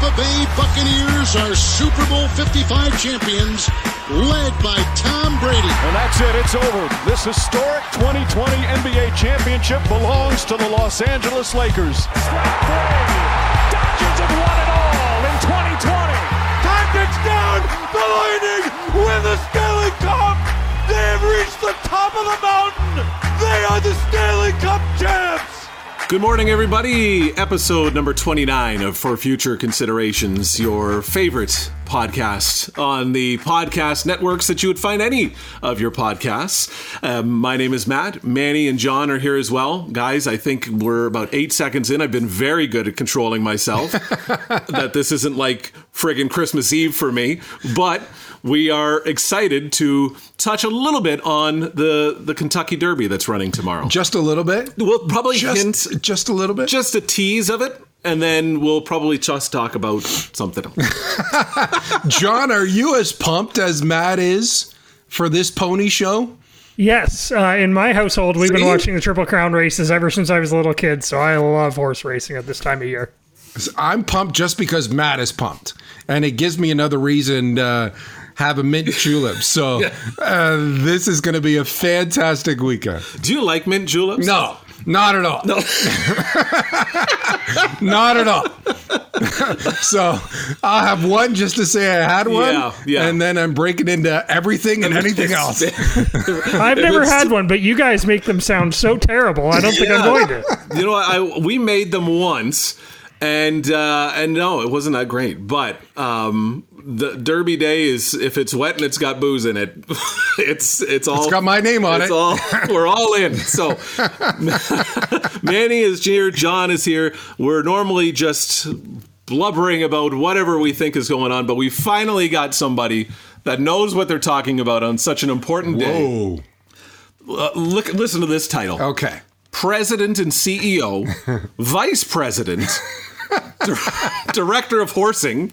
Tampa Bay Buccaneers are Super Bowl 55 champions, led by Tom Brady. And that's it. It's over. This historic 2020 NBA championship belongs to the Los Angeles Lakers. Dodgers have won it all in 2020. Tactics down. The Lightning win the Stanley Cup. They have reached the top of the mountain. They are the Stanley Cup champs. Good morning, everybody. Episode number 29 of For Future Considerations, your favorite podcast on the podcast networks that you would find any of your podcasts. Um, my name is Matt. Manny and John are here as well. Guys, I think we're about eight seconds in. I've been very good at controlling myself, that this isn't like friggin' Christmas Eve for me, but we are excited to touch a little bit on the the Kentucky Derby that's running tomorrow. Just a little bit. We'll probably Just, hint just a little bit. just a tease of it, and then we'll probably just talk about something else. John, are you as pumped as Matt is for this pony show? Yes, uh, in my household, we've been watching the Triple Crown races ever since I was a little kid, so I love horse racing at this time of year. I'm pumped just because Matt is pumped, and it gives me another reason to have a mint julep. So uh, this is going to be a fantastic weekend. Do you like mint juleps? No, not at all. No. not at all. so I'll have one just to say I had one, Yeah, yeah. and then I'm breaking into everything and anything else. I've never had one, but you guys make them sound so terrible. I don't think I'm going to. You know, what? I we made them once, and uh, and no, it wasn't that great. But um, the Derby Day is if it's wet and it's got booze in it, it's it's all It's got my name on it's it. all we're all in. So Manny is here, John is here. We're normally just blubbering about whatever we think is going on, but we finally got somebody that knows what they're talking about on such an important day. Whoa. Uh, look, listen to this title. Okay. president and CEO, vice president, director of horsing,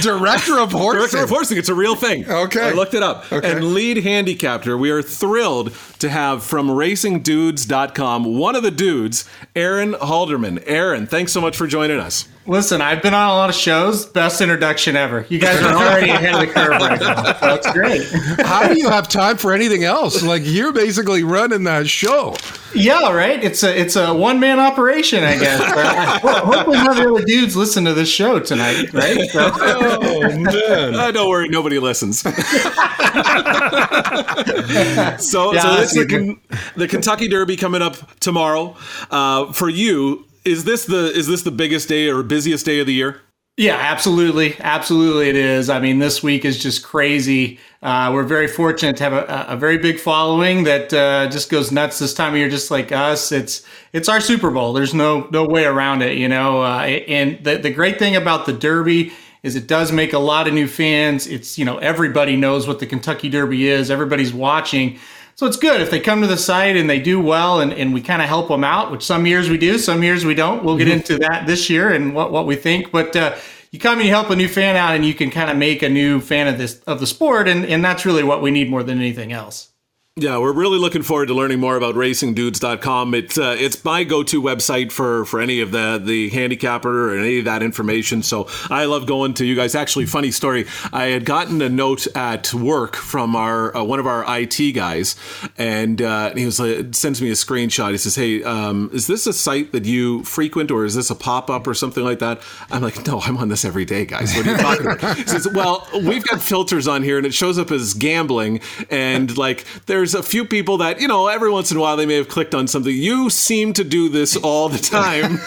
Director of horsing. director of horsing. It's a real thing. Okay. I looked it up. Okay. And lead handicapper. We are thrilled to have from RacingDudes.com one of the dudes, Aaron Halterman. Aaron, thanks so much for joining us. Listen, I've been on a lot of shows. Best introduction ever. You guys are already ahead of the curve right now. So it's great. How do you have time for anything else? Like you're basically running that show. Yeah, right. It's a it's a one man operation, I guess. But hopefully, none of the other dudes listen to this show tonight, right? So, Oh man. Uh, don't worry, nobody listens. so, Yeah, so that's it's the, the Kentucky Derby coming up tomorrow. Uh, for you, is this the is this the biggest day or busiest day of the year? yeah, absolutely, absolutely, it is. I mean, this week is just crazy. Uh, we're very fortunate to have a, a very big following that uh, just goes nuts this time of year, just like us. It's it's our Super Bowl. There's no no way around it, you know. Uh, and the the great thing about the Derby is it does make a lot of new fans. It's you know everybody knows what the Kentucky Derby is. Everybody's watching. So it's good if they come to the site and they do well and, and we kind of help them out, which some years we do, some years we don't. We'll get into that this year and what, what we think. But uh, you come and you help a new fan out and you can kind of make a new fan of this of the sport and, and that's really what we need more than anything else. Yeah, we're really looking forward to learning more about racingdudes.com. It's uh, it's my go-to website for for any of the the handicapper or any of that information. So I love going to you guys. Actually, funny story. I had gotten a note at work from our uh, one of our IT guys, and uh, he was uh, sends me a screenshot. He says, "Hey, um, is this a site that you frequent, or is this a pop up or something like that?" I'm like, "No, I'm on this every day, guys. What are you talking about?" He says, "Well, we've got filters on here, and it shows up as gambling, and like there's a few people that you know every once in a while they may have clicked on something. You seem to do this all the time.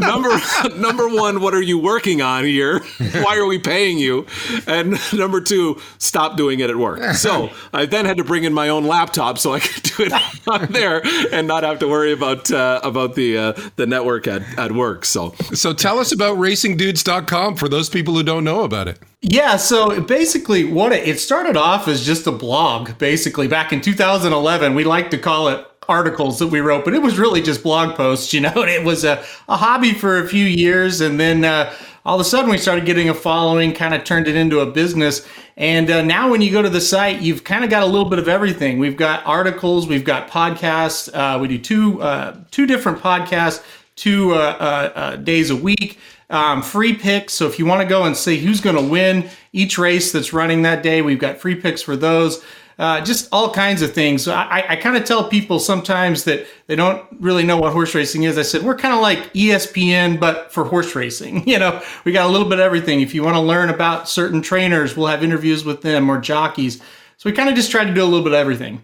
number number one, what are you working on here? Why are we paying you? And number two, stop doing it at work. So I then had to bring in my own laptop so I could do it on there and not have to worry about uh, about the uh, the network at, at work. So So tell us about racingdudes.com for those people who don't know about it. Yeah, so basically, what it, it started off as just a blog. Basically, back in 2011, we like to call it articles that we wrote, but it was really just blog posts, you know. It was a, a hobby for a few years, and then uh, all of a sudden we started getting a following, kind of turned it into a business. And uh, now, when you go to the site, you've kind of got a little bit of everything. We've got articles, we've got podcasts. Uh, we do two uh, two different podcasts two uh, uh, days a week. Um, free picks. So if you want to go and see who's going to win each race that's running that day, we've got free picks for those. Uh, just all kinds of things. So I, I kind of tell people sometimes that they don't really know what horse racing is. I said, we're kind of like ESPN, but for horse racing. You know, we got a little bit of everything. If you want to learn about certain trainers, we'll have interviews with them or jockeys. So we kind of just try to do a little bit of everything.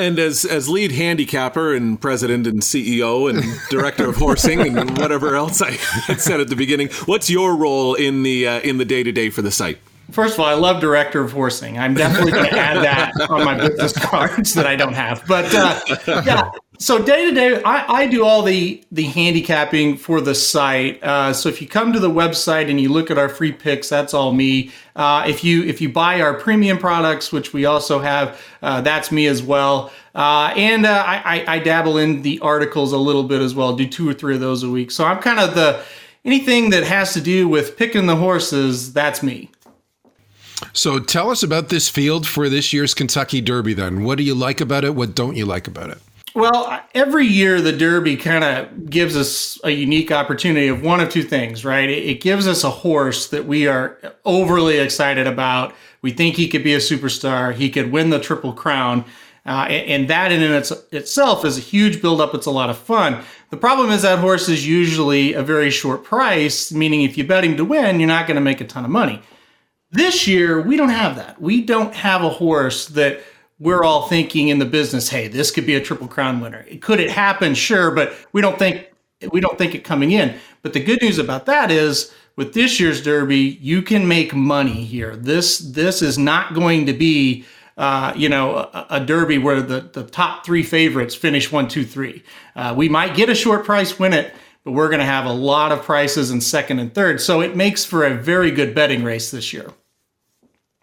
And as as lead handicapper and president and CEO and director of horsing and whatever else I said at the beginning, what's your role in the uh, in the day to day for the site? First of all, I love director of horsing. I'm definitely going to add that on my business cards that I don't have. But uh, yeah, so day to day, I do all the the handicapping for the site. Uh, so if you come to the website and you look at our free picks, that's all me. Uh, if you if you buy our premium products, which we also have, uh, that's me as well. Uh, and uh, I, I dabble in the articles a little bit as well. Do two or three of those a week. So I'm kind of the anything that has to do with picking the horses. That's me. So tell us about this field for this year's Kentucky Derby then. What do you like about it? What don't you like about it? Well, every year the Derby kind of gives us a unique opportunity of one of two things, right? It gives us a horse that we are overly excited about. We think he could be a superstar. He could win the Triple Crown. Uh, and, that in its, itself is a huge buildup. It's a lot of fun. The problem is that horse is usually a very short price, meaning if you bet him to win, you're not going to make a ton of money. This year, we don't have that. We don't have a horse that we're all thinking in the business, hey, this could be a triple crown winner. Could it happen? Sure, but we don't think we don't think it coming in. But the good news about that is with this year's Derby, you can make money here. This this is not going to be uh, you know, a, a, derby where the, the top three favorites finish one, two, three. Uh, we might get a short price win it, but we're going to have a lot of prices in second and third. So it makes for a very good betting race this year.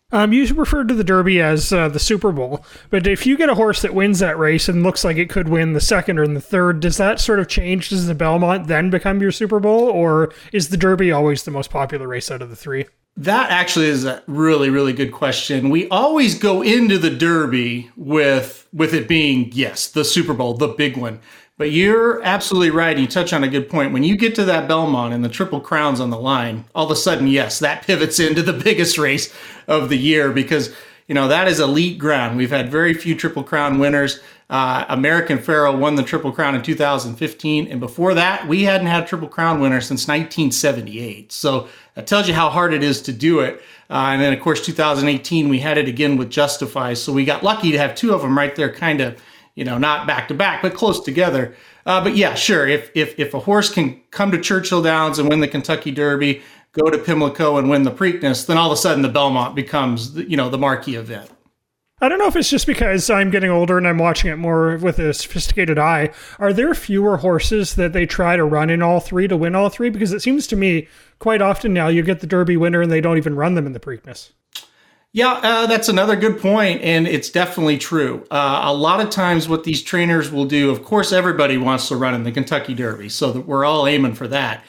Um, you referred to the Derby as uh, the Super Bowl, but if you get a horse that wins that race and looks like it could win the second or the third, does that sort of change? Does the Belmont then become your Super Bowl, or is the Derby always the most popular race out of the three? That actually is a really, really good question. We always go into the Derby with with it being yes, the Super Bowl, the big one. But you're absolutely right. You touch on a good point. When you get to that Belmont and the Triple Crowns on the line, all of a sudden, yes, that pivots into the biggest race of the year because, you know, that is elite ground. We've had very few Triple Crown winners. Uh, American Pharoah won the Triple Crown in 2015. And before that, we hadn't had a Triple Crown winner since 1978. So that tells you how hard it is to do it. Uh, and then, of course, 2018, we had it again with Justify. So we got lucky to have two of them right there, kind of you know, not back to back, but close together. Uh, but yeah, sure. If, if if a horse can come to Churchill Downs and win the Kentucky Derby, go to Pimlico and win the Preakness, then all of a sudden the Belmont becomes you know the marquee event. I don't know if it's just because I'm getting older and I'm watching it more with a sophisticated eye. Are there fewer horses that they try to run in all three to win all three? Because it seems to me quite often now you get the Derby winner and they don't even run them in the Preakness. Yeah, uh, that's another good point, and it's definitely true. Uh, a lot of times, what these trainers will do, of course, everybody wants to run in the Kentucky Derby, so that we're all aiming for that.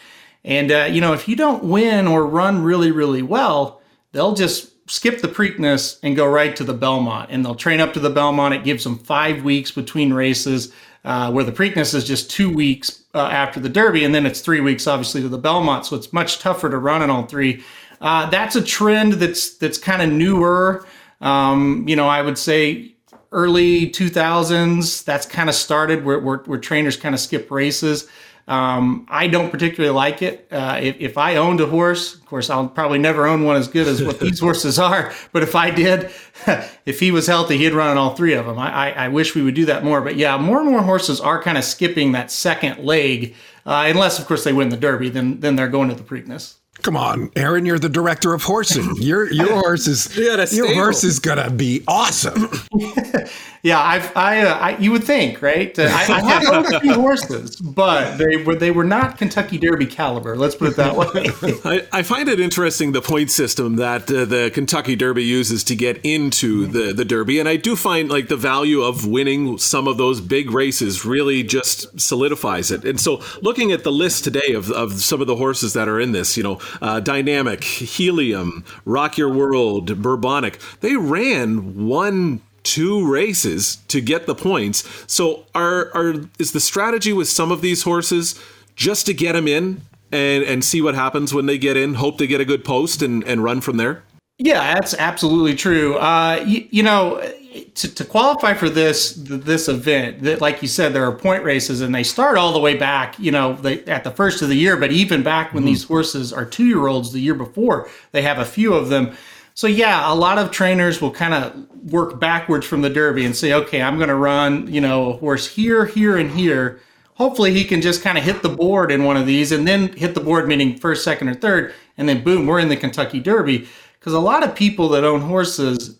And uh, you know, if you don't win or run really, really well, they'll just skip the Preakness and go right to the Belmont, and they'll train up to the Belmont. It gives them five weeks between races, uh, where the Preakness is just two weeks uh, after the Derby, and then it's three weeks, obviously, to the Belmont. So it's much tougher to run in all three. Uh, that's a trend that's that's kind of newer. Um, you know, I would say early 2000s. That's kind of started where, where, where trainers kind of skip races. Um, I don't particularly like it. Uh, if, if, I owned a horse, of course, I'll probably never own one as good as what these horses are. But if I did, if he was healthy, he'd run on all three of them. I, I, I, wish we would do that more. But yeah, more and more horses are kind of skipping that second leg, uh, unless, of course, they win the Derby. Then then they're going to the Preakness. Come on, Aaron, you're the director of horsing. Your your horse is your horse is gonna be awesome. yeah, I've, I, uh, I, you would think, right? Uh, I, I have a few horses, but they were they were not Kentucky Derby caliber. Let's put it that way. I, I find it interesting the point system that uh, the Kentucky Derby uses to get into the the Derby, and I do find like the value of winning some of those big races really just solidifies it. And so, looking at the list today of of some of the horses that are in this, you know, uh, Dynamic, Helium, Rock Your World, Bourbonic, they ran one two races to get the points. So are are is the strategy with some of these horses just to get them in and and see what happens when they get in, hope they get a good post and and run from there? Yeah, that's absolutely true. Uh, you, you know, to, to, qualify for this this event, that like you said, there are point races, and they start all the way back. You know, they, at the first of the year, but even back when mm-hmm. these horses are two year olds, the year before, they have a few of them. So yeah, a lot of trainers will kind of work backwards from the Derby and say, okay, I'm going to run, you know, a horse here, here, and here. Hopefully, he can just kind of hit the board in one of these, and then hit the board, meaning first, second, or third, and then boom, we're in the Kentucky Derby. Because a lot of people that own horses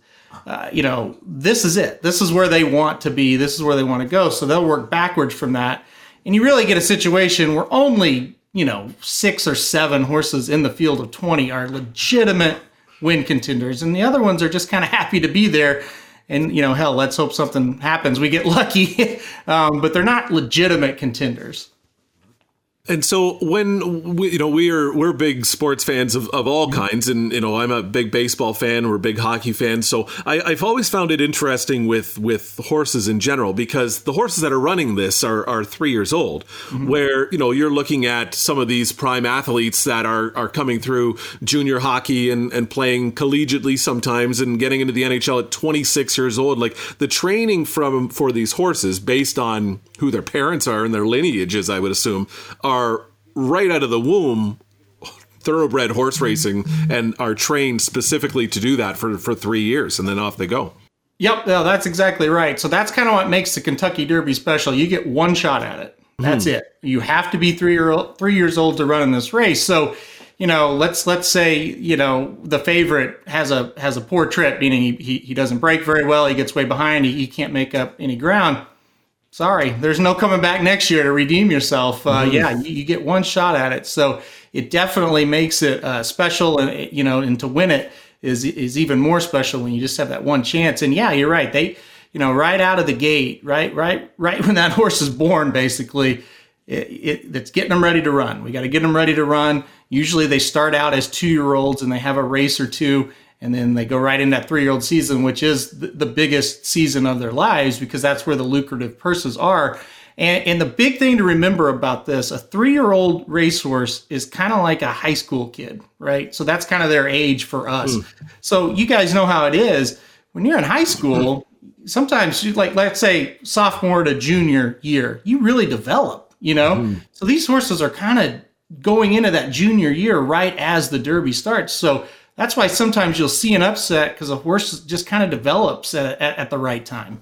uh, you know, this is it. This is where they want to be. This is where they want to go. So they'll work backwards from that. And you really get a situation where only, you know, six or seven horses in the field of 20 are legitimate win contenders. And the other ones are just kind of happy to be there. And, you know, hell, let's hope something happens. We get lucky. um, but they're not legitimate contenders. And so when we, you know we're we're big sports fans of, of all mm-hmm. kinds, and you know I'm a big baseball fan, we're big hockey fans. So I, have always found it interesting with with horses in general because the horses that are running this are, are three years old, mm-hmm. where you know you're looking at some of these prime athletes that are are coming through junior hockey and and playing collegiately sometimes and getting into the NHL at 26 years old. Like the training from for these horses based on who their parents are and their lineages, I would assume, are right out of the womb thoroughbred horse racing and are trained specifically to do that for, for three years and then off they go. Yep, no, that's exactly right. So that's kind of what makes the Kentucky Derby special. You get one shot at it. That's mm. it. You have to be three year old, three years old to run in this race. So, you know, let's let's say you know the favorite has a has a poor trip, meaning he he, he doesn't break very well. He gets way behind. He, he can't make up any ground sorry, there's no coming back next year to redeem yourself. Uh, mm-hmm. Yeah, you, you, get one shot at it. So it definitely makes it uh, special, and you know, and to win it is is even more special when you just have that one chance. And yeah, you're right. They, you know, right out of the gate, right, right, right when that horse is born, basically. It, it, it's getting them ready to run. We got to get them ready to run. Usually they start out as two year olds and they have a race or two and then they go right in that three year old season, which is the biggest season of their lives because that's where the lucrative purses are. And, and the big thing to remember about this a three year old racehorse is kind of like a high school kid, right? So that's kind of their age for us. Mm. So you guys know how it is. When you're in high school, sometimes you like, let's say sophomore to junior year, you really develop, you know? Mm. So these horses are kind of going into that junior year right as the Derby starts. So that's why sometimes you'll see an upset because a horse just kind of develops at, at, at, the right time.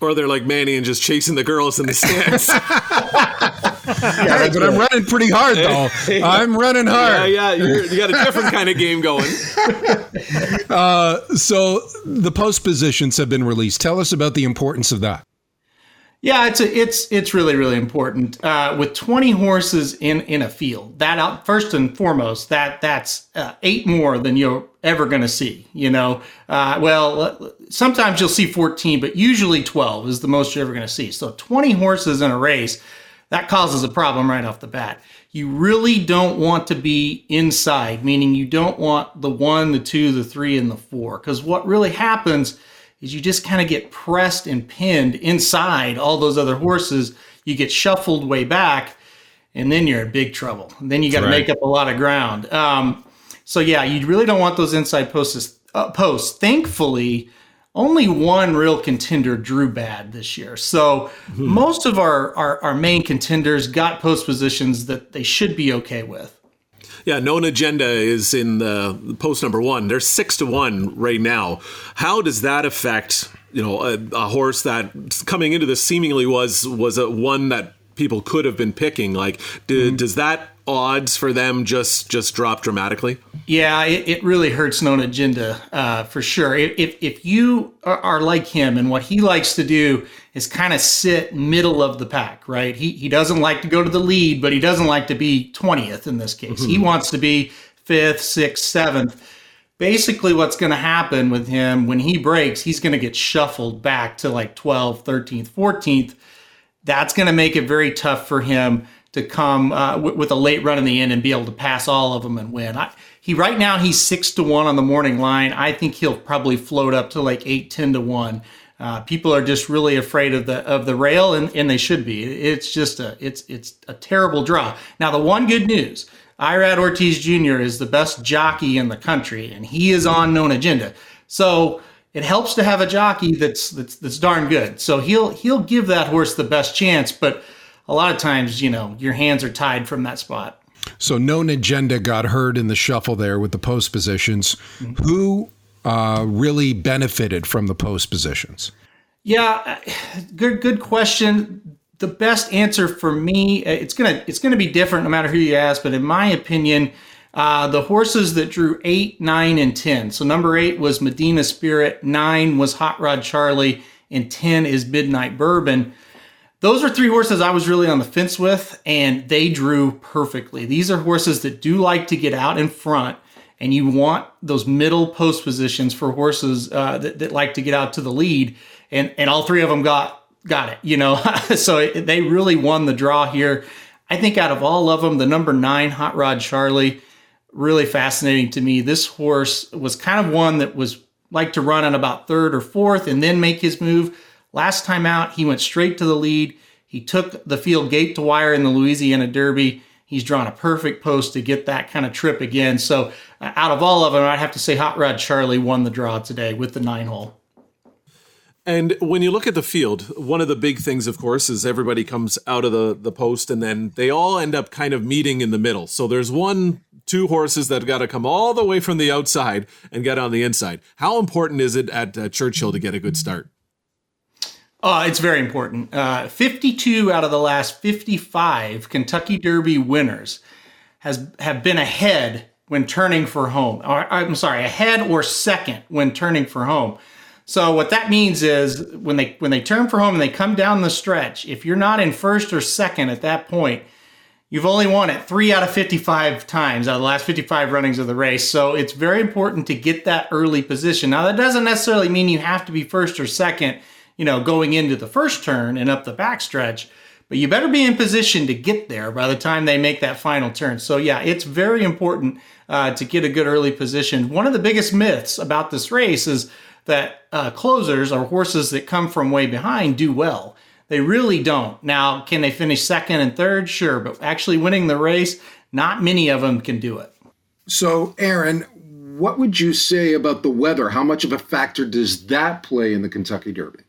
Or they're like Manny and just chasing the girls in the stands. yeah, but I'm running pretty hard though. I'm running hard. Yeah, yeah, you got a different kind of game going. Uh, so the post positions have been released. Tell us about the importance of that. Yeah, it's a, it's it's really really important. Uh, with 20 horses in in a field, that out first and foremost, that that's uh, eight more than you're ever going to see. You know, uh, well, sometimes you'll see 14, but usually 12 is the most you're ever going to see. So 20 horses in a race, that causes a problem right off the bat. You really don't want to be inside, meaning you don't want the one, the two, the three, and the four, because what really happens is you just kind of get pressed and pinned inside all those other horses. You get shuffled way back, and then you're in big trouble. And then you got to right. make up a lot of ground. Um, so yeah, you really don't want those inside posts. Uh, posts. Thankfully, only one real contender drew bad this year. So mm-hmm. most of our, our, our main contenders got post positions that they should be okay with. Yeah, known agenda is in the post number one. There's six to one right now. How does that affect you know a, a horse that coming into this seemingly was was a one that people could have been picking? Like, do, mm-hmm. does that odds for them just just drop dramatically? Yeah, it, it really hurts known agenda uh, for sure. If if you are, like him and what he likes to do is kind of sit middle of the pack, right? He he doesn't like to go to the lead, but he doesn't like to be twentieth in this case. Mm-hmm. He wants to be fifth, sixth, seventh. Basically, what's going to happen with him when he breaks, he's going to get shuffled back to like 12th, 13th, 14th. That's going to make it very tough for him to come uh, w- with a late run in the end and be able to pass all of them and win. I, he right now he's six to one on the morning line. I think he'll probably float up to like eight, ten to one. Uh, people are just really afraid of the of the rail, and, and they should be. It's just a it's it's a terrible draw. Now the one good news, Irad Ortiz Jr. is the best jockey in the country, and he is on known agenda. So it helps to have a jockey that's that's that's darn good. So he'll he'll give that horse the best chance, but a lot of times, you know, your hands are tied from that spot. So known agenda got heard in the shuffle there with the post positions. Mm-hmm. Who uh, really benefited from the post positions? Yeah, good good question. The best answer for me, uh, it's gonna it's gonna be different no matter who you ask, but in my opinion, uh, the horses that drew eight, nine, and ten. So number eight was Medina Spirit, nine was Hot Rod Charlie, and ten is Midnight Bourbon. Those are three horses I was really on the fence with, and they drew perfectly. These are horses that do like to get out in front and you want those middle post positions for horses uh, that, that, like to get out to the lead, and and all three of them got got it. You know, so it, they really won the draw here. I think out of all of them, the number nine Hot Rod Charlie, really fascinating to me. This horse was kind of one that was like to run on about third or fourth and then make his move. Last time out, he went straight to the lead. He took the field gate to wire in the Louisiana Derby. He's drawn a perfect post to get that kind of trip again. So, uh, out of all of them, I'd have to say Hot Rod Charlie won the draw today with the nine hole. And when you look at the field, one of the big things, of course, is everybody comes out of the, the post and then they all end up kind of meeting in the middle. So there's one, two horses that got to come all the way from the outside and get on the inside. How important is it at uh, Churchill to get a good start? Uh, it's very important. Uh, 52 out of the last 55 Kentucky Derby winners has have been ahead when turning for home. Or, I'm sorry, ahead or second when turning for home. So what that means is when they when they turn for home and they come down the stretch, if you're not in first or second at that point, you've only won it three out of 55 times out of the last 55 runnings of the race. So it's very important to get that early position. Now that doesn't necessarily mean you have to be first or second you know, going into the first turn and up the backstretch. But you better be in position to get there by the time they make that final turn. So, yeah, it's very important uh, to get a good early position. One of the biggest myths about this race is that uh, closers or horses that come from way behind do well. They really don't. Now, can they finish second and third? Sure, but actually winning the race, not many of them can do it. So, Aaron, what would you say about the weather? How much of a factor does that play in the Kentucky Derby?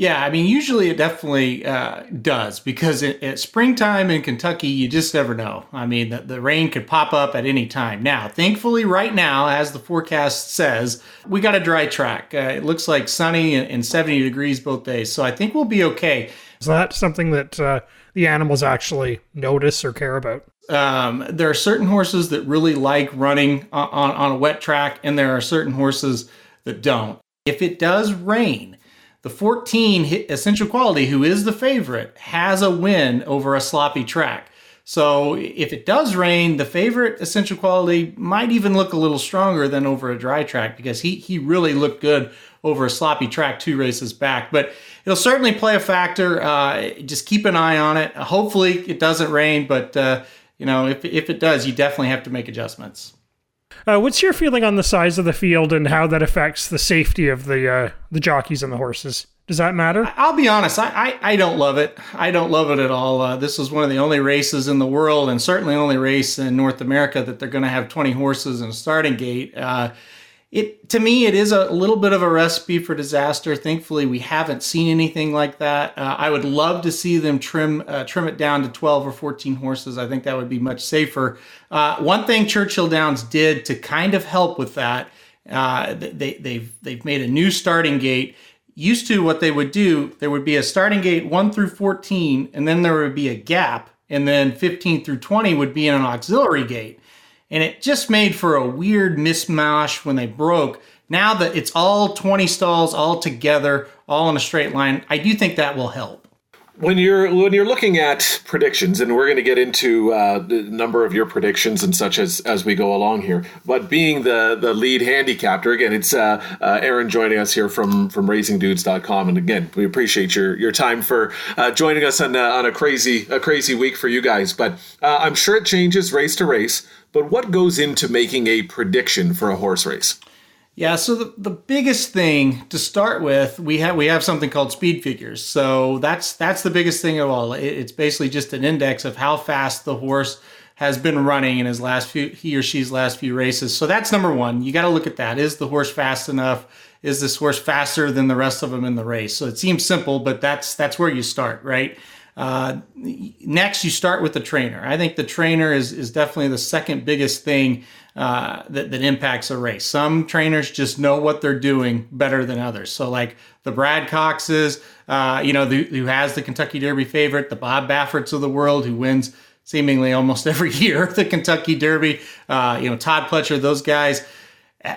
Yeah, I mean, usually it definitely uh, does because it, at springtime in Kentucky, you just never know. I mean, the, the rain could pop up at any time. Now, thankfully, right now, as the forecast says, we got a dry track. Uh, it looks like sunny and, and, 70 degrees both days. So I think we'll be okay. Is that something that uh, the animals actually notice or care about? Um, there are certain horses that really like running on, on, on a wet track, and there are certain horses that don't. If it does rain, the 14 Essential Quality, who is the favorite, has a win over a sloppy track. So if it does rain, the favorite Essential Quality might even look a little stronger than over a dry track because he he really looked good over a sloppy track two races back. But it'll certainly play a factor. Uh, just keep an eye on it. Hopefully it doesn't rain, but uh, you know if if it does, you definitely have to make adjustments. Uh, what's your feeling on the size of the field and how that affects the safety of the uh, the jockeys and the horses? Does that matter? I'll be honest. I, I, I don't love it. I don't love it at all. Uh, this is one of the only races in the world, and certainly only race in North America that they're going to have 20 horses in a starting gate. It to me it is a little bit of a recipe for disaster. Thankfully, we haven't seen anything like that. Uh, I would love to see them trim uh, trim it down to 12 or 14 horses. I think that would be much safer. Uh, one thing Churchill Downs did to kind of help with that, uh, they they've they've made a new starting gate. Used to what they would do, there would be a starting gate one through 14, and then there would be a gap, and then 15 through 20 would be in an auxiliary gate and it just made for a weird mismatch when they broke. Now that it's all 20 stalls all together, all in a straight line, I do think that will help. when you're when you're looking at predictions, and we're going to get into uh, the number of your predictions and such as as we go along here. But being the the lead handicapper, again, it's uh, uh, Aaron joining us here from from RacingDudes.com, and again, we appreciate your your time for uh, joining us on uh, on a crazy a crazy week for you guys. But uh, I'm sure it changes race to race. But what goes into making a prediction for a horse race? Yeah, so the, the biggest thing to start with, we have we have something called speed figures. So that's that's the biggest thing of all. It, it's basically just an index of how fast the horse has been running in his last few he or she's last few races. So that's number one. You got to look at that. Is the horse fast enough? Is this horse faster than the rest of them in the race? So it seems simple, but that's that's where you start, right? Uh, next, you start with the trainer. I think the trainer is is definitely the second biggest thing uh, that, that impacts a race. Some trainers just know what they're doing better than others. So, like the Brad Coxes, uh, you know, the, who has the Kentucky Derby favorite, the Bob Bafferts of the world, who wins seemingly almost every year the Kentucky Derby. Uh, you know, Todd Pletcher, those guys.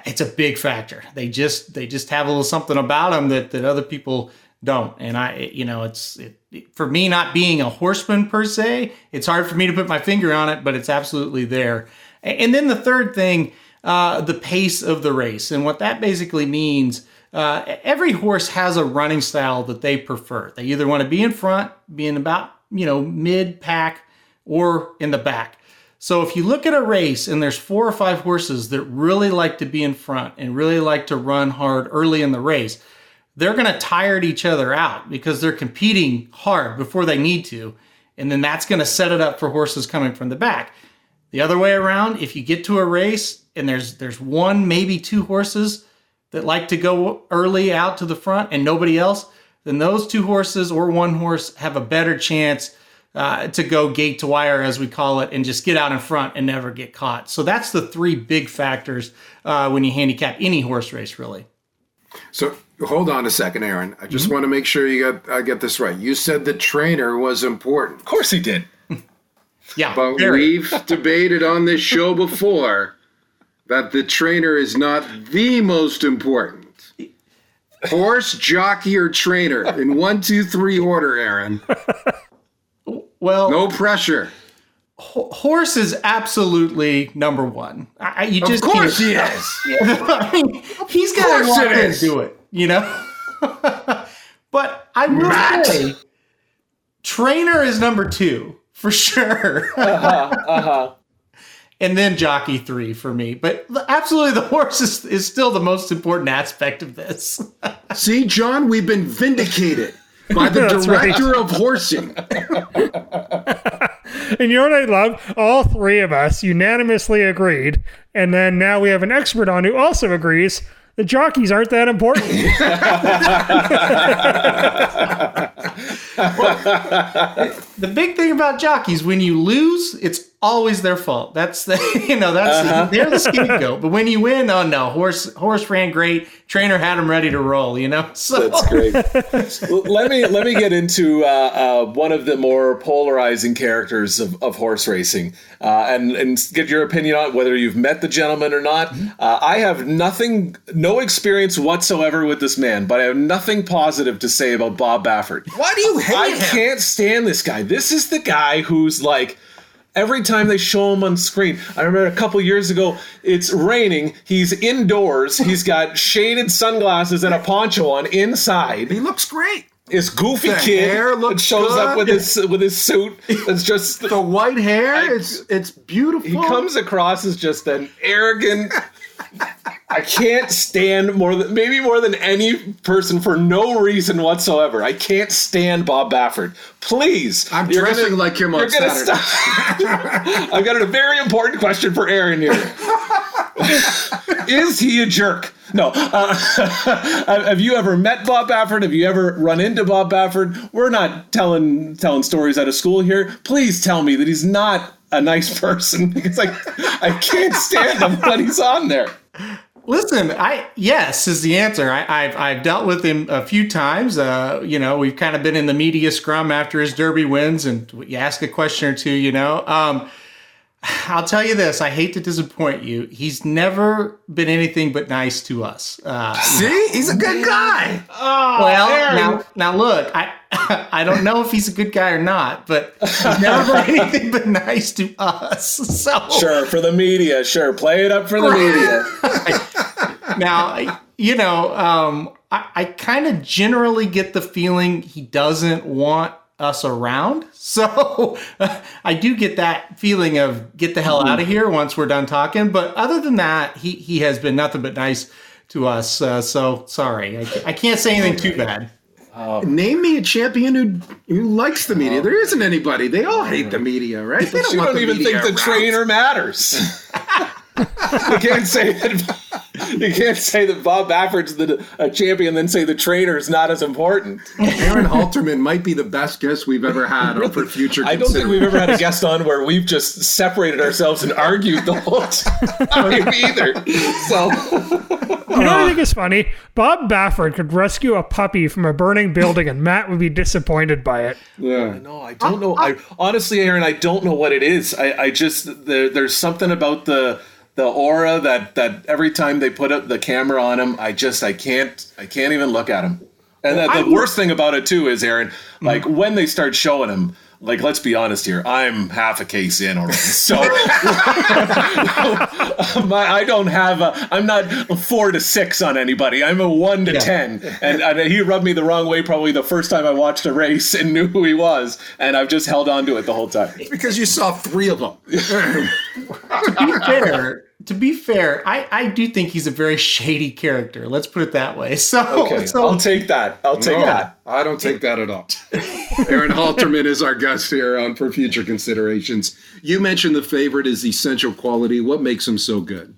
It's a big factor. They just they just have a little something about them that that other people don't. And I, you know, it's it, for me not being a horseman per se. It's hard for me to put my finger on it, but it's absolutely there. And then the third thing, uh, the pace of the race. And what that basically means, uh, every horse has a running style that they prefer. They either want to be in front, be in about, you know, mid pack, or in the back. So if you look at a race and there's four or five horses that really like to be in front and really like to run hard early in the race, they're going to tire each other out because they're competing hard before they need to. And then that's going to set it up for horses coming from the back. The other way around, if you get to a race and there's there's one, maybe two horses that like to go early out to the front and nobody else, then those two horses or one horse have a better chance uh, to go gate to wire, as we call it, and just get out in front and never get caught. So that's the three big factors uh, when you handicap any horse race, really. So hold on a second, Aaron. I just mm-hmm. want to make sure you got I get this right. You said the trainer was important. Of course he did. Yeah. But very. we've debated on this show before that the trainer is not the most important. Horse, jockey, or trainer in one, two, three order, Aaron. Well, no pressure. Horse is absolutely number one. I, you just of course he is. I mean, he's got to walk in and do it, you know. but I will Matt. say, trainer is number two for sure. uh-huh, uh-huh. And then jockey three for me. But absolutely, the horse is, is still the most important aspect of this. See, John, we've been vindicated by the director right. of horsing. and you know what I love? All three of us unanimously agreed. And then now we have an expert on who also agrees the jockeys aren't that important. well, the big thing about jockeys, when you lose, it's always their fault. That's the you know that's uh-huh. they're the scapegoat. But when you win, oh no, horse horse ran great. Trainer had him ready to roll. You know, so that's great. let me let me get into uh, uh, one of the more polarizing characters of, of horse racing, uh, and and get your opinion on whether you've met the gentleman or not. Mm-hmm. Uh, I have nothing, no experience whatsoever with this man, but I have nothing positive to say about Bob Baffert. Why do you I him? Can't stand this guy. This is the guy who's like every time they show him on screen. I remember a couple years ago, it's raining. He's indoors. He's got shaded sunglasses and a poncho on inside. He looks great. This goofy the kid hair looks shows good. up with his with his suit. It's just the white hair. I, it's it's beautiful. He comes across as just an arrogant I can't stand more than maybe more than any person for no reason whatsoever. I can't stand Bob Baffert. Please, I'm dressing gonna, like him on Saturday. I've got a very important question for Aaron here. Is he a jerk? No. Uh, have you ever met Bob Baffert? Have you ever run into Bob Baffert? We're not telling telling stories out of school here. Please tell me that he's not a nice person because I I can't stand him when he's on there. Listen, I yes is the answer. I, have I've dealt with him a few times. Uh, you know, we've kind of been in the media scrum after his Derby wins, and you ask a question or two. You know, um, I'll tell you this. I hate to disappoint you. He's never been anything but nice to us. Uh, See, he's a good guy. well, now, now look, I I don't know if he's a good guy or not, but he's never been anything but nice to us. So Sure, for the media. Sure, play it up for the media. now, you know, um, I, I kind of generally get the feeling he doesn't want us around. So I do get that feeling of get the hell out of here once we're done talking. But other than that, he, he has been nothing but nice to us. Uh, so sorry, I, I can't say anything too bad. Name me a champion who who likes the media. There isn't anybody. They all hate the media, right? They you don't even media think the around. trainer matters. I can't say that. You can't say that Bob Baffert's the a champion, then say the trainer is not as important. Aaron Halterman might be the best guest we've ever had on for future. I don't think we've ever had a guest on where we've just separated ourselves and argued the whole time either. So You know what I think is funny? Bob Baffert could rescue a puppy from a burning building, and Matt would be disappointed by it. Yeah. no, I don't know. I honestly, Aaron, I don't know what it is. I, I just there, there's something about the the aura that that every time they put up the camera on him, I just I can't I can't even look at him. And the, the worst thing about it too is Aaron, like mm-hmm. when they start showing him. Like, let's be honest here. I'm half a case in already, so my, I don't have. A, I'm not a four to six on anybody. I'm a one to ten, and, and he rubbed me the wrong way probably the first time I watched a race and knew who he was, and I've just held on to it the whole time. Because you saw three of them. to be fair, to be fair, I, I do think he's a very shady character. Let's put it that way. So, Okay, so I'll take that. I'll take No, that. I don't take that at all. Aaron Halterman is our guest here on For Future Considerations. You mentioned the favorite is essential quality. What makes him so good?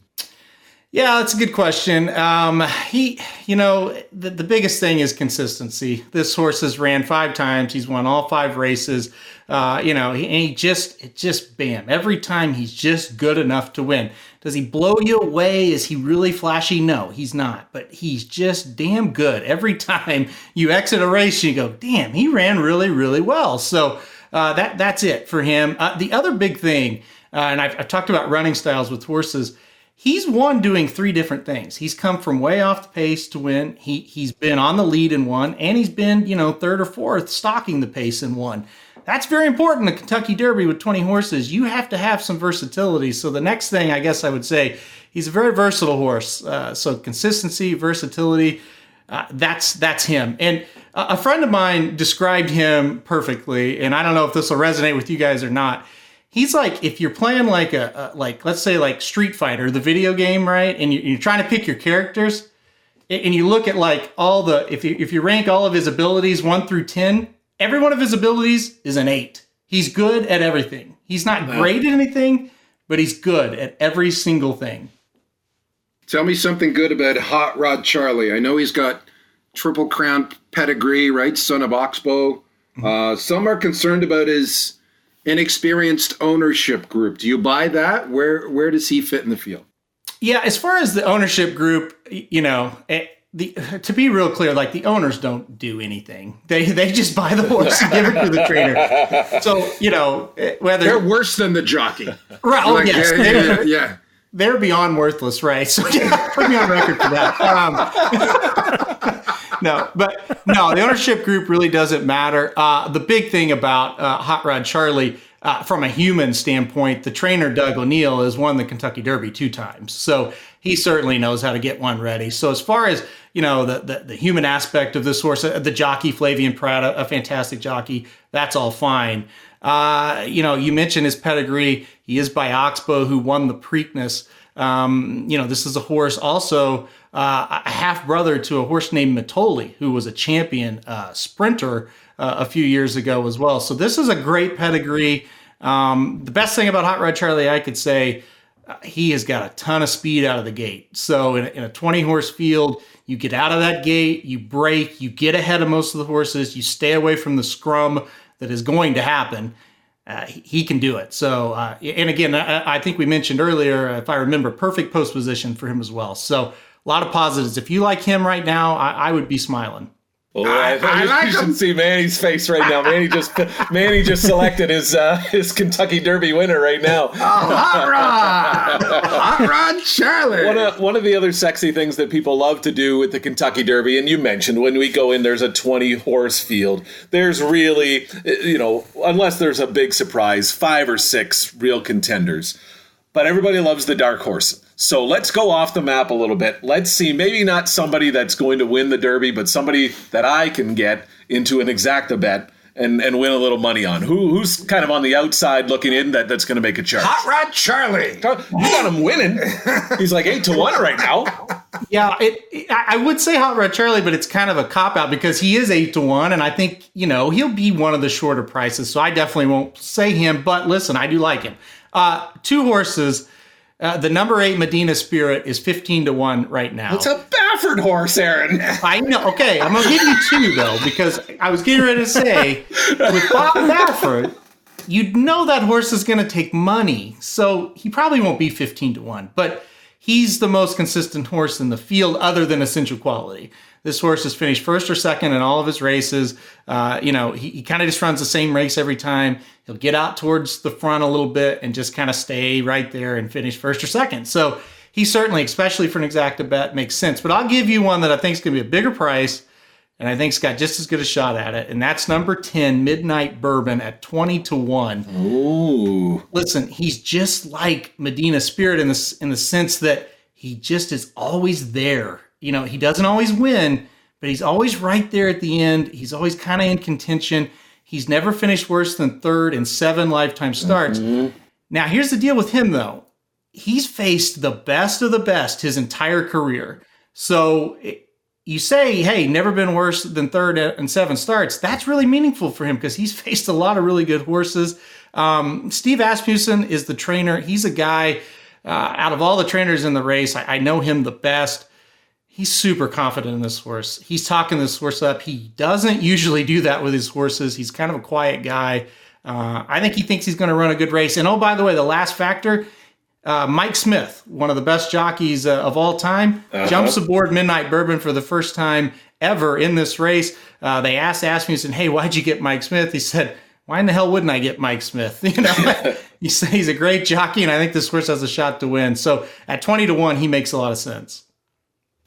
Yeah, that's a good question. Um, he, you know, the, the biggest thing is consistency. This horse has ran five times. He's won all five races. Uh, you know, he, and he just, it just bam. Every time he's just good enough to win. Does he blow you away? Is he really flashy? No, he's not. But he's just damn good. Every time you exit a race, you go, damn, he ran really, really well. So uh, that that's it for him. Uh, the other big thing, uh, and I've, I've talked about running styles with horses he's won doing three different things. He's come from way off the pace to win. He he's been on the lead in one, and he's been you know third or fourth stalking the pace in one. That's very important. The Kentucky Derby with 20 horses, you have to have some versatility. So the next thing I guess I would say, he's a very versatile horse. Uh, so consistency, versatility, uh, that's that's him. And a friend of mine described him perfectly, and I don't know if this will resonate with you guys or not he's like if you're playing like a, a like let's say like Street Fighter, the video game, right? And you, you're trying to pick your characters, and you look at like all the if you if you rank all of his abilities one through ten, every one of his abilities is an eight. He's good at everything. He's not great at anything, but he's good at every single thing. Tell me something good about Hot Rod Charlie. I know he's got Triple Crown pedigree, right? Son of Oxbow. Uh, some are concerned about his inexperienced ownership group. Do you buy that? Where where does he fit in the field? Yeah, as far as the ownership group, you know, it, the to be real clear, like the owners don't do anything. They they just buy the horse and give it to the trainer. So you know, eh, whether They're worse than the jockey. right, oh, Like, yes, yeah, they're, yeah, yeah. they're beyond worthless, right? So yeah, put me on record for that. Um, no, but no, the ownership group really doesn't matter. Uh, the big thing about uh, Hot Rod Charlie. Uh, from a human standpoint, the trainer Doug O'Neill has won the Kentucky Derby two times, so he certainly knows how to get one ready. So as far as you know, the the, the human aspect of this horse, uh, the jockey Flavien Prat, a, a fantastic jockey, that's all fine. Uh, you know, you mentioned his pedigree. He is by Oxbow, who won the Preakness. Um, you know, this is a horse also uh, a half brother to a horse named Mitole, who was a champion uh, sprinter uh, a few years ago as well. So this is a great pedigree. Um, the best thing about Hot Rod Charlie, I could say, he has got a ton of speed out of the gate. So in a, in a 20 horse field, you get out of that gate, you break, you get ahead of most of the horses, you stay away from the scrum that is going to happen. Uh, he, he can do it. So, uh, and again, I, I think we mentioned earlier, if I remember, perfect post position for him as well. So, a lot of positives. If you like him right now, I, I would be smiling. Oh, I, I, like you should see Manny's face right now. Manny just Manny just selected his uh, his Kentucky Derby winner right now. Oh, hot rod, hot rod, Charlie. One of one of the other sexy things that people love to do with the Kentucky Derby, and you mentioned when we go in, there's a 20 horse field. There's really, you know, unless there's a big surprise, five or six real contenders. But everybody loves the dark horse. So let's go off the map a little bit. Let's see, maybe not somebody that's going to win the Derby, but somebody that I can get into an exacta bet and, and win a little money on. Who who's kind of on the outside looking in that, that's going to make a charge? Hot Rod Charlie. You got him winning. He's like eight to one right now. Yeah, it, it, I would say Hot Rod Charlie, but it's kind of a cop out because he is eight to one, and I think you know he'll be one of the shorter prices. So I definitely won't say him. But listen, I do like him. Uh, two horses uh, the number eight Medina Spirit is 15 to 1 right now. It's a Baffert horse, Aaron. I know. Okay, I'm going to give you two, though, because I was getting ready to say with Bob Baffert, you'd know that horse is going to take money. So he probably won't be 15 to 1, but he's the most consistent horse in the field other than essential quality. This horse has finished first or second in all of his races. Uh, you know, he, he kind of just runs the same race every time. He'll get out towards the front a little bit and just kind of stay right there and finish first or second. So he certainly, especially for an exacta bet, makes sense. But I'll give you one that I think is going to be a bigger price and I think's got just as good a shot at it. And that's number 10, Midnight Bourbon at 20 to 1. Ooh. Listen, he's just like Medina Spirit in the, in the sense that he just is always there you know, he doesn't always win, but he's always right there at the end. He's always kind of in contention. He's never finished worse than third in seven lifetime starts. Mm-hmm. Now, here's the deal with him, though. He's faced the best of the best his entire career. So you say, hey, never been worse than third in seven starts. That's really meaningful for him because he's faced a lot of really good horses. Um, Steve Asmussen is the trainer. He's a guy, uh, out of all the trainers in the race, I, I know him the best he's super confident in this horse. He's talking this horse up. He doesn't usually do that with his horses. He's kind of a quiet guy. Uh, I think he thinks he's going to run a good race. And oh, by the way, the last factor, uh, Mike Smith, one of the best jockeys uh, of all time, uh-huh. jumps aboard Midnight Bourbon for the first time ever in this race. Uh, they asked Asmussen, "Hey, why'd you get Mike Smith?" He said, "Why in the hell wouldn't I get Mike Smith?" You know, he said he's a great jockey, and I think this horse has a shot to win. So at twenty to one, he makes a lot of sense.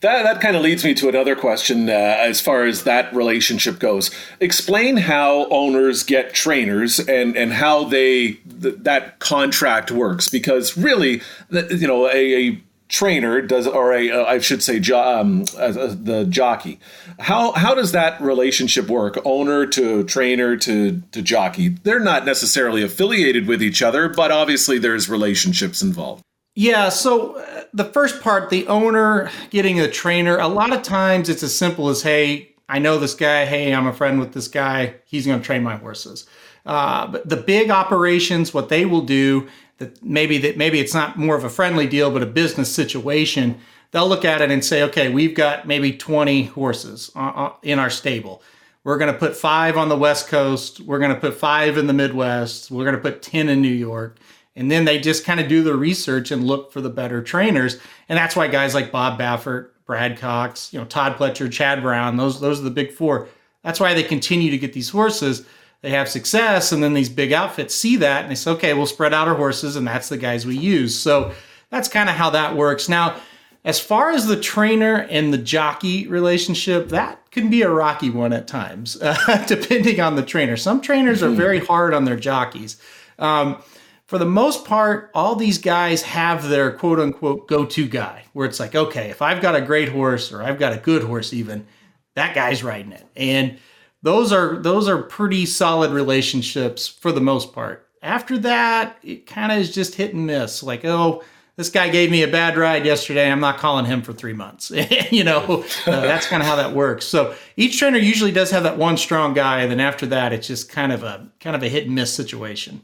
That, that kind of leads me to another question uh, as far as that relationship goes. Explain how owners get trainers and, and how they th- that contract works because really, you know, a, a trainer does or a uh, I should say jo- um, uh, the jockey. How how does that relationship work? Owner to trainer to to jockey. They're not necessarily affiliated with each other, but obviously there's relationships involved. Yeah, so uh, the first part, the owner getting a trainer, a lot of times it's as simple as, hey, I know this guy. Hey, I'm a friend with this guy. He's going to train my horses. Uh, but the big operations, what they will do, that maybe that maybe it's not more of a friendly deal, but a business situation. They'll look at it and say, okay, we've got maybe 20 horses uh, uh in our stable. We're going to put five on the West Coast. We're going to put five in the Midwest. We're going to put 10 in New York. And then they just kind of do the research and look for the better trainers. And that's why guys like Bob Baffert, Brad Cox, you know, Todd Pletcher, Chad Brown, those those are the big four. That's why they continue to get these horses. They have success, and then these big outfits see that and they say, okay, we'll spread out our horses, and that's the guys we use. So that's kind of how that works. Now, as far as the trainer and the jockey relationship, that can be a rocky one at times, uh, depending on the trainer. Some trainers are hmm. very hard on their jockeys. Um, for the most part, all these guys have their quote unquote go to guy where it's like, okay, if I've got a great horse or I've got a good horse, even that guy's riding it. And those are those are pretty solid relationships for the most part. After that, it kind of is just hit and miss. Like, oh, this guy gave me a bad ride yesterday. I'm not calling him for three months. you know, uh, that's kind of how that works. So each trainer usually does have that one strong guy, and then after that, it's just kind of a kind of a hit and miss situation.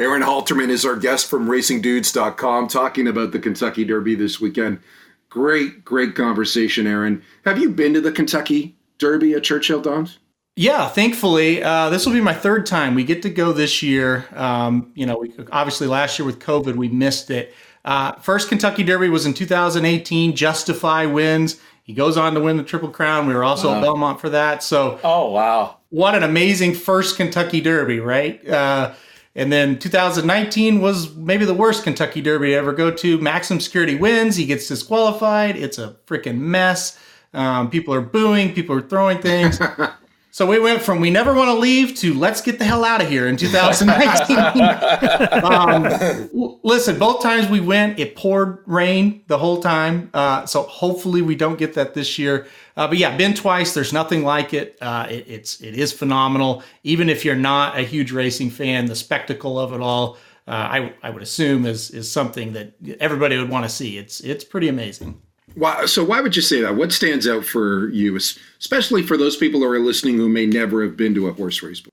Aaron Halterman is our guest from RacingDudes.com talking about the Kentucky Derby this weekend. Great, great conversation, Aaron. Have you been to the Kentucky Derby at Churchill Downs? Yeah, thankfully, uh, this will be my third time. We get to go this year. Um, you know, we, obviously last year with COVID, we missed it. Uh, first Kentucky Derby was in 2018. Justify wins. He goes on to win the Triple Crown. We were also at Belmont for that. So Oh wow. what an amazing first Kentucky Derby, right? Uh, and then 2019 was maybe the worst Kentucky Derby to ever go to. Maximum Security wins. He gets disqualified. It's a freaking mess. Um, people are booing. People are throwing things. so we went from we never want to leave to let's get the hell out of here in 2019. um, listen, both times we went, it poured rain the whole time. Uh, so hopefully we don't get that this year. Uh, but yeah, been twice. There's nothing like it. Uh, it. It's it is phenomenal. Even if you're not a huge racing fan, the spectacle of it all, uh, I I would assume is is something that everybody would want to see. It's it's pretty amazing. Why, so why would you say that? What stands out for you, especially for those people who are listening who may never have been to a horse race before?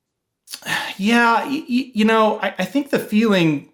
Yeah, you know, I, I think the feeling,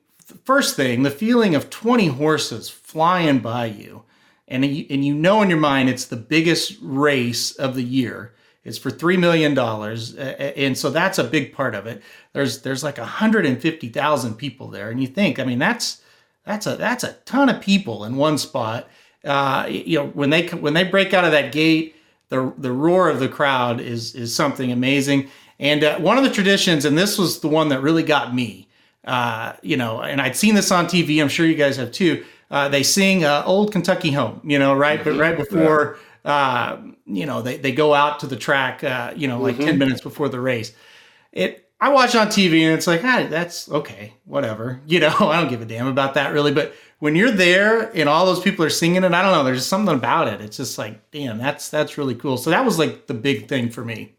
first thing, the feeling of 20 horses flying by you, and you, and you know in your mind it's the biggest race of the year. It's for three million dollars, and so that's a big part of it. There's there's like 150,000 people there, and you think, I mean, that's that's a that's a ton of people in one spot. Uh, you know, when they when they break out of that gate, the the roar of the crowd is is something amazing. And uh, one of the traditions, and this was the one that really got me, uh, you know, and I'd seen this on TV. I'm sure you guys have too. Uh, they sing uh, "Old Kentucky Home," you know, right, but right before, uh, you know, they they go out to the track, uh, you know, like ten minutes before the race. It I watch on TV and it's like, ah, that's okay, whatever. You know, I don't give a damn about that really. But when you're there and all those people are singing it, I don't know, there's just something about it. It's just like, damn, that's that's really cool. So that was like the big thing for me.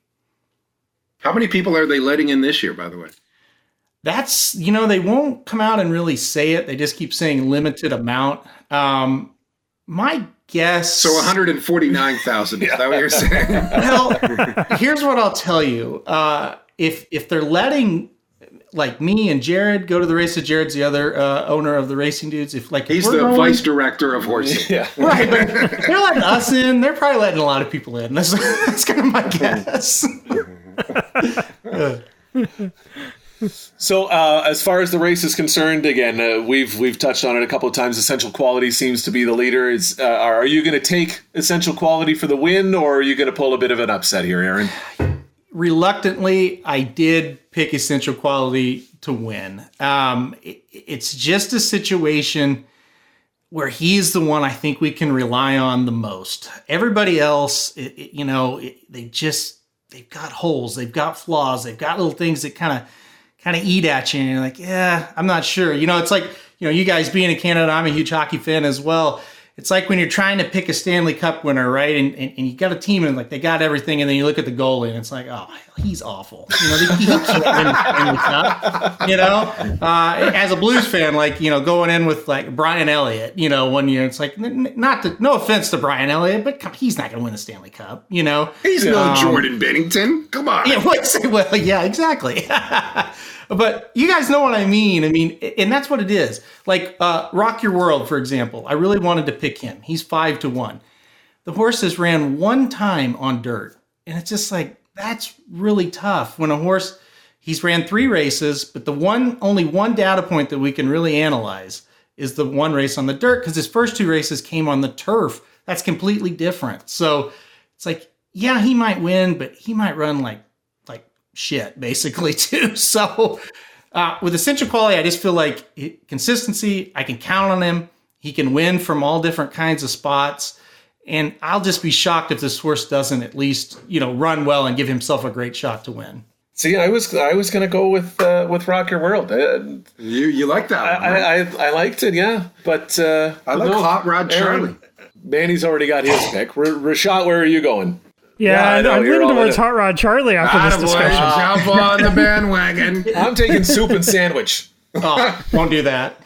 How many people are they letting in this year, by the way? That's you know, they won't come out and really say it. They just keep saying limited amount. Um my guess So 149,000. Is that what you're saying? well, here's what I'll tell you. Uh, if if they're letting like me and Jared go to the races, Jared's the other uh, owner of the Racing Dudes. If like He's we're the going- vice director of horses. Yeah. right, but they're letting us in. They're probably letting a lot of people in. That's that's kind of my guess. So, uh, as far as the race is concerned, again, uh, we've we've touched on it a couple of times. Essential Quality seems to be the leader. Is uh, are you going to take Essential Quality for the win, or are you going to pull a bit of an upset here, Aaron? Reluctantly, I did pick Essential Quality to win. Um, it- it's just a situation where he's the one I think we can rely on the most. Everybody else, it, it- you know, they just they've got holes, they've got flaws, they've got little things that kind of kind of eat at you, and you're like, yeah, I'm not sure. You know, it's like you know, you guys being in Canada, I'm a huge hockey fan as well. It's like when you're trying to pick a Stanley Cup winner, right? And, and, and you got a team and like they got everything, and then you look at the goalie and it's like, oh, he's awful. You know, they, he can't win Stanley Cup. You know, uh, as a Blues fan, like you know, going in with like Brian Elliott, you know, one year it's like, not to, no offense to Brian Elliott, but come- he's not going to win the Stanley Cup. You know, He's no Jordan Binnington. Come on. yeah, well, yeah, exactly. but you guys know what I mean. I mean, and that's what it is. Like uh, Rock Your World, for example. I really wanted to pick him. He's five to one. The horses ran one time on dirt, and it's just like that's really tough when a horse. He's ran three races, but the one only one data point that we can really analyze is the one race on the dirt because his first two races came on the turf. That's completely different. So it's like, yeah, he might win, but he might run like like shit basically too. So uh, with essential quality, I just feel like it- consistency. I can count on him. He can win from all different kinds of spots, and I'll just be shocked if this horse doesn't at least you know run well and give himself a great shot to win. See, I was I was going to go with uh, with Rock Your World. Uh, You you like that one? I, right? I I liked it, yeah, but uh, I like no, Hot Rod Aaron, Charlie. Manny's already got his pick. R- Rashad, where are you going? Yeah, Yeah, I I know, I'm you're leaning towards. Hot Rod Charlie after this Attaboy, discussion. jump on the bandwagon. I'm taking soup and sandwich. Oh, won't do that.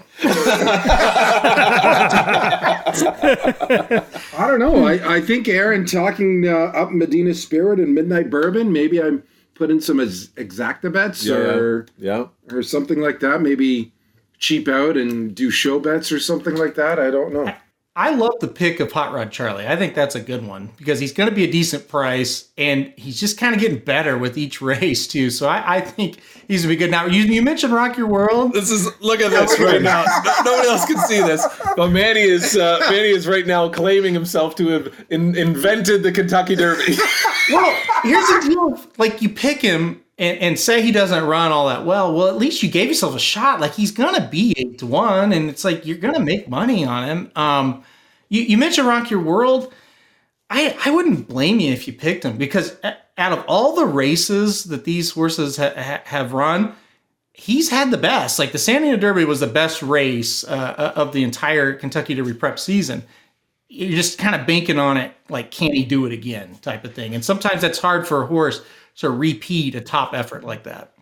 I don't know. I, I think Aaron talking uh, up Medina Spirit and Midnight Bourbon. Maybe I'm putting some ex- exacta bets or yeah. or something like that. Maybe cheap out and do show bets or something like that. I don't know. I love the pick of Hot Rod Charlie. I think that's a good one because he's going to be a decent price and he's just kind of getting better with each race too. So I, I think he's going to be good. Now you, you mentioned Rock Your World. This is look at this right now. Nobody else can see this, but Manny is uh, Manny is right now claiming himself to have in, invented the Kentucky Derby. well, here's the deal: like you pick him and, and, say he doesn't run all that well, well, at least you gave yourself a shot. Like he's gonna be eight to one, and it's like you're gonna make money on him. Um, you, you mentioned Rock Your World. I I wouldn't blame you if you picked him because out of all the races that these horses ha- ha- have run, he's had the best. Like the Santa Anita Derby was the best race uh, of the entire Kentucky Derby prep season. You're just kind of banking on it, like can he do it again, type of thing. And sometimes that's hard for a horse to repeat a top effort like that.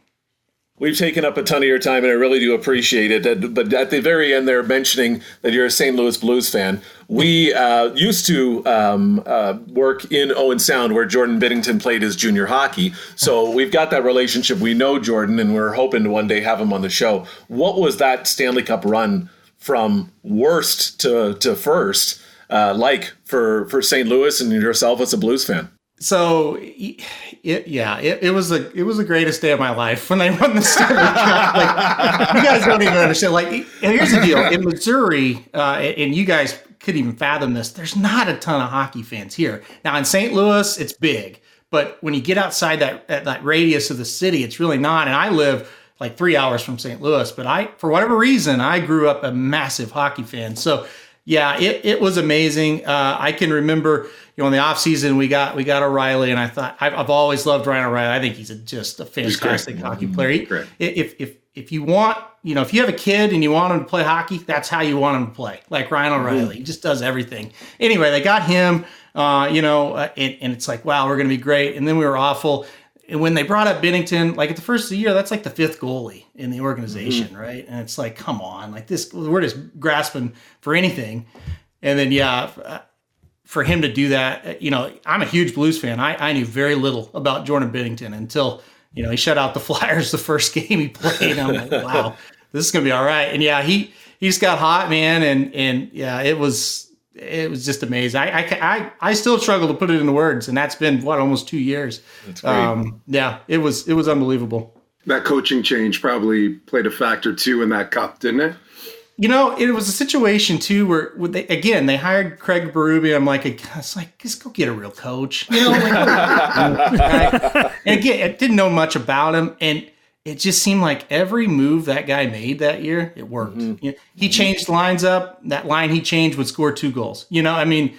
We've taken up a ton of your time, and I really do appreciate it. But at the very end, they're mentioning that you're a St. Louis Blues fan. We uh, used to um, uh, work in Owen Sound, where Jordan Binnington played his junior hockey. So we've got that relationship. We know Jordan, and we're hoping to one day have him on the show. What was that Stanley Cup run from worst to to first uh, like for for St. Louis and yourself as a Blues fan? So it, yeah, it, it was the it was the greatest day of my life when they won the Cup. Like, you guys don't even understand. Like, and here's the deal: in Missouri, uh, and you guys could even fathom this. There's not a ton of hockey fans here. Now in St. Louis, it's big, but when you get outside that that radius of the city, it's really not. And I live like three hours from St. Louis, but I, for whatever reason, I grew up a massive hockey fan. So yeah, it, it was amazing. Uh, I can remember, you know, in the off season we got we got O'Reilly, and I thought I've, I've always loved Ryan O'Reilly. I think he's a, just a fantastic hockey player. He, if if if you want, you know, if you have a kid and you want him to play hockey, that's how you want him to play. Like Ryan O'Reilly, mm-hmm. he just does everything. Anyway, they got him, uh, you know, uh, and, and it's like, wow, we're going to be great. And then we were awful and when they brought up Binnington, like at the first of the year, that's like the fifth goalie in the organization, mm-hmm. right? And it's like, come on, like this, we're just grasping for anything. And then, yeah, uh, for him to do that, uh, you know, I'm a huge Blues fan. I, I knew very little about Jordan Binnington until, you know, he shut out the Flyers the first game he played. I'm like, wow, this is gonna be all right. And yeah, he he just got hot, man, and and yeah, it was it was just amazing. I, I, I, I, still struggle to put it into words, and that's been what almost two years. That's great. Um, yeah, it was it was unbelievable. That coaching change probably played a factor too in that cup, didn't it? You know, it was a situation too where they, again they hired Craig Berube. I'm like, it's like just go get a real coach. You know, like, and again, I didn't know much about him, and it just seemed like every move that guy made that year, it worked. Mm-hmm. You know, he changed lines up. That line he changed would score two goals. You know, I mean,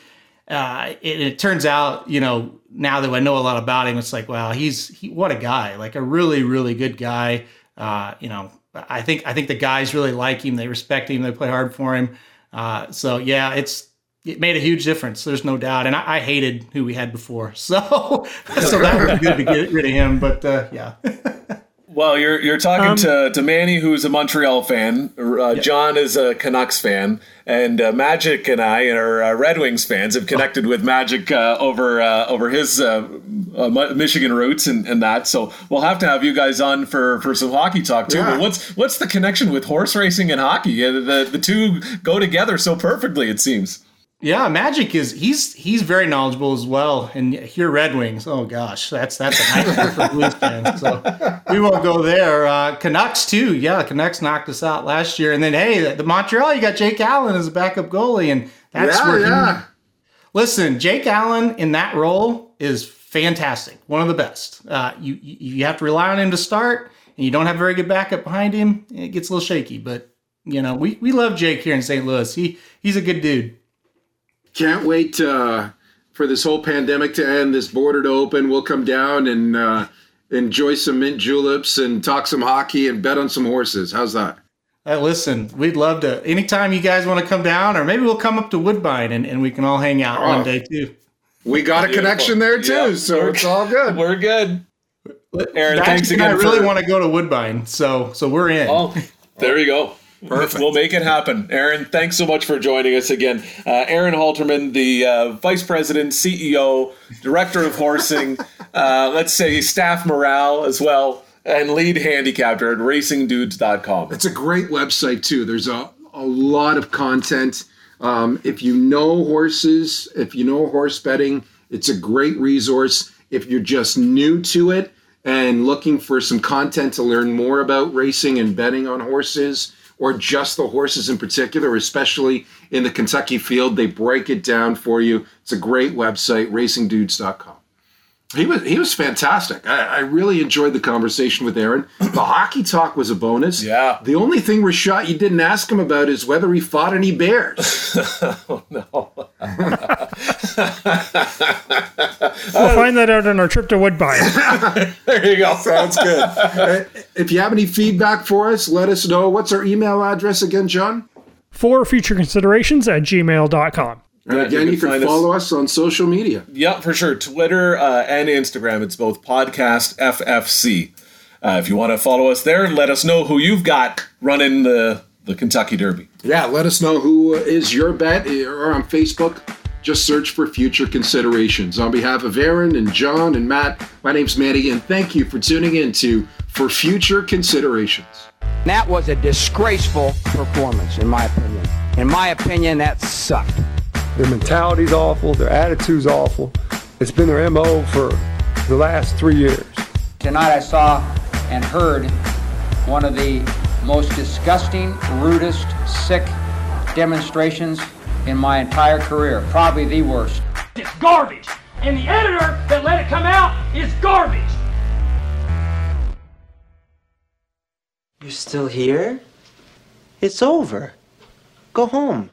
uh, it, it, turns out, you know, now that I know a lot about him, it's like, wow, he's he, what a guy, like a really, really good guy. Uh, you know, I think I think the guys really like him. They respect him. They play hard for him. Uh, so yeah, it's it made a huge difference. There's no doubt. And I, I hated who we had before, so so that be good to get rid of him. But uh, yeah. Well, you're you're talking um, to, to Manny, who's a Montreal fan. Uh, yeah. John is a Canucks fan, and uh, Magic and I are uh, Red Wings fans. Have connected with Magic uh, over uh, over his uh, Michigan roots and, and that. So we'll have to have you guys on for, for some hockey talk too. Yeah. But what's what's the connection with horse racing and hockey? the the two go together so perfectly. It seems. Yeah, Magic is he's he's very knowledgeable as well. And here, Red Wings. Oh gosh, that's that's a nightmare for Blues fans. So we won't go there. Uh, Canucks too. Yeah, Canucks knocked us out last year. And then hey, the Montreal, you got Jake Allen as a backup goalie, and that's yeah, where yeah. He, listen, Jake Allen in that role is fantastic. One of the best. Uh, you you have to rely on him to start, and you don't have very good backup behind him. It gets a little shaky, but you know we we love Jake here in St. Louis. He he's a good dude. Can't wait uh, for this whole pandemic to end, this border to open. We'll come down and uh, enjoy some mint juleps and talk some hockey and bet on some horses. How's that? Uh, listen, we'd love to. Anytime you guys want to come down, or maybe we'll come up to Woodbine and, and we can all hang out oh, one day too. We got a connection there too, yeah, so it's all good. We're good. Aaron, thanks again. I really for... want to go to Woodbine, so so we're in. Oh, there you go. Perfect. We'll make it happen. Aaron, thanks so much for joining us again. Uh, Aaron Halterman, the uh, Vice President, CEO, Director of Horsing, uh, let's say staff morale as well, and lead handicapper at racingdudes.com. It's a great website, too. There's a, a lot of content. Um, if you know horses, if you know horse betting, it's a great resource. If you're just new to it and looking for some content to learn more about racing and betting on horses, or just the horses in particular, especially in the Kentucky field, they break it down for you. It's a great website, racingdudes.com. He was he was fantastic. I, I, really enjoyed the conversation with Aaron. The hockey talk was a bonus. Yeah. The only thing Rashad you didn't ask him about is whether he fought any bears. oh no. we'll find that out on our trip to Woodbine. there you go. Sounds good. Uh, if you have any feedback for us, let us know. What's our email address again, John? For future considerations at gmail.com. And again, you can, you can follow us. us. on social media. Yeah, for sure. Twitter uh, and Instagram. It's both podcast FFC. Uh, if you want to follow us there, let us know who you've got running the, the Kentucky Derby. Yeah, let us know who is your bet or on Facebook. Just search for future considerations. On behalf of Aaron and John and Matt, my name's Manny, and thank you for tuning in to For Future Considerations. That was a disgraceful performance, in my opinion. In my opinion, that sucked. Their mentality's awful. Their attitude's awful. It's been their MO for the last three years. Tonight I saw and heard one of the most disgusting, rudest, sick demonstrations in my entire career. Probably the worst. It's garbage. And the editor that let it come out is garbage. You're still here? It's over. Go home.